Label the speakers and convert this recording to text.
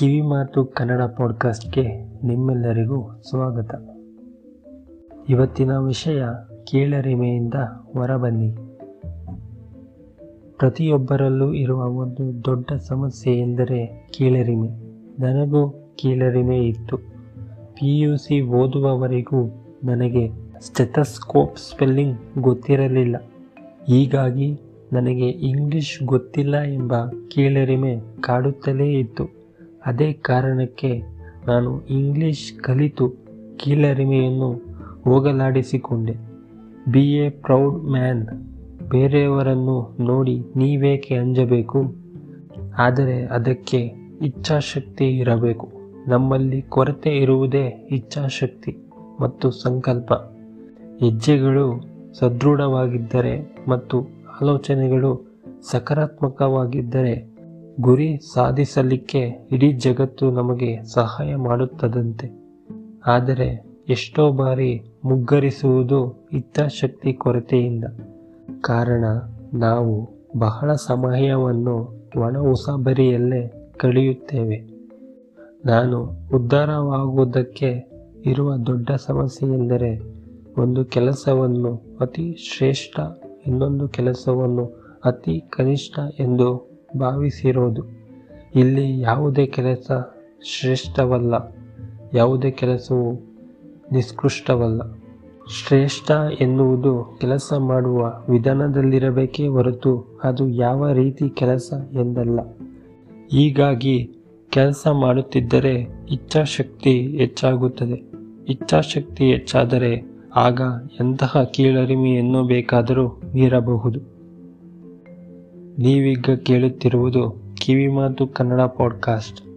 Speaker 1: ಕಿವಿಮಾತು ಕನ್ನಡ ಪಾಡ್ಕಾಸ್ಟ್ಗೆ ನಿಮ್ಮೆಲ್ಲರಿಗೂ ಸ್ವಾಗತ. ಇವತ್ತಿನ ವಿಷಯ ಕೀಳರಿಮೆಯಿಂದ ಹೊರಬನ್ನಿ. ಪ್ರತಿಯೊಬ್ಬರಲ್ಲೂ ಇರುವ ಒಂದು ದೊಡ್ಡ ಸಮಸ್ಯೆ ಎಂದರೆ ಕೀಳರಿಮೆ. ನನಗೂ ಕೀಳರಿಮೆ ಇತ್ತು. ಪಿ ಯು ಸಿ ಓದುವವರೆಗೂ ನನಗೆ ಸ್ಟೆಥಸ್ಕೋಪ್ ಸ್ಪೆಲ್ಲಿಂಗ್ ಗೊತ್ತಿರಲಿಲ್ಲ. ಹೀಗಾಗಿ ನನಗೆ ಇಂಗ್ಲಿಷ್ ಗೊತ್ತಿಲ್ಲ ಎಂಬ ಕೀಳರಿಮೆ ಕಾಡುತ್ತಲೇ ಇತ್ತು. ಅದೇ ಕಾರಣಕ್ಕೆ ನಾನು ಇಂಗ್ಲಿಷ್ ಕಲಿತು ಕೀಳರಿಮೆಯನ್ನು ಹೋಗಲಾಡಿಸಿಕೊಂಡೆ. ಬಿ ಎ ಪ್ರೌಡ್ ಮ್ಯಾನ್ ಬೇರೆಯವರನ್ನು ನೋಡಿ ನೀವೇಕೆ ಅಂಜಬೇಕು? ಆದರೆ ಅದಕ್ಕೆ ಇಚ್ಛಾಶಕ್ತಿ ಇರಬೇಕು. ನಮ್ಮಲ್ಲಿ ಕೊರತೆ ಇರುವುದೇ ಇಚ್ಛಾಶಕ್ತಿ ಮತ್ತು ಸಂಕಲ್ಪ. ಹೆಜ್ಜೆಗಳು ಸದೃಢವಾಗಿದ್ದರೆ ಮತ್ತು ಆಲೋಚನೆಗಳು ಸಕಾರಾತ್ಮಕವಾಗಿದ್ದರೆ ಗುರಿ ಸಾಧಿಸಲಿಕ್ಕೆ ಇಡೀ ಜಗತ್ತು ನಮಗೆ ಸಹಾಯ ಮಾಡುತ್ತದಂತೆ. ಆದರೆ ಎಷ್ಟೋ ಬಾರಿ ಮುಗ್ಗರಿಸುವುದು ಇಚ್ಛಾಶಕ್ತಿ ಕೊರತೆಯಿಂದ. ಕಾರಣ, ನಾವು ಬಹಳ ಸಮಯವನ್ನು ಒಣ ಉಸಾಬರಿಯಲ್ಲೇ ಕಳೆಯುತ್ತೇವೆ. ನಾನು ಉದ್ಧಾರವಾಗುವುದಕ್ಕೆ ಇರುವ ದೊಡ್ಡ ಸಮಸ್ಯೆ ಎಂದರೆ ಒಂದು ಕೆಲಸವನ್ನು ಅತಿ ಶ್ರೇಷ್ಠ ಇನ್ನೊಂದು ಕೆಲಸವನ್ನು ಅತಿ ಕನಿಷ್ಠ ಎಂದು ಭಾವಿಸಿರೋದು. ಇಲ್ಲಿ ಯಾವುದೇ ಕೆಲಸ ಶ್ರೇಷ್ಠವಲ್ಲ, ಯಾವುದೇ ಕೆಲಸವು ನಿಷ್ಕೃಷ್ಟವಲ್ಲ. ಶ್ರೇಷ್ಠ ಎನ್ನುವುದು ಕೆಲಸ ಮಾಡುವ ವಿಧಾನದಲ್ಲಿರಬೇಕೇ ಹೊರತು ಅದು ಯಾವ ರೀತಿ ಕೆಲಸ ಎಂದಲ್ಲ. ಹೀಗಾಗಿ ಕೆಲಸ ಮಾಡುತ್ತಿದ್ದರೆ ಇಚ್ಛಾಶಕ್ತಿ ಹೆಚ್ಚಾಗುತ್ತದೆ. ಇಚ್ಛಾಶಕ್ತಿ ಹೆಚ್ಚಾದರೆ ಆಗ ಎಂತಹ ಕೀಳರಿಮೆಯನ್ನು ಬೇಕಾದರೂ ಮೀರಬಹುದು ನೀವೀಗ ಕೇಳುತ್ತಿರುವುದು ಕಿವಿಮಾತು ಕನ್ನಡ ಪಾಡ್ಕಾಸ್ಟ್.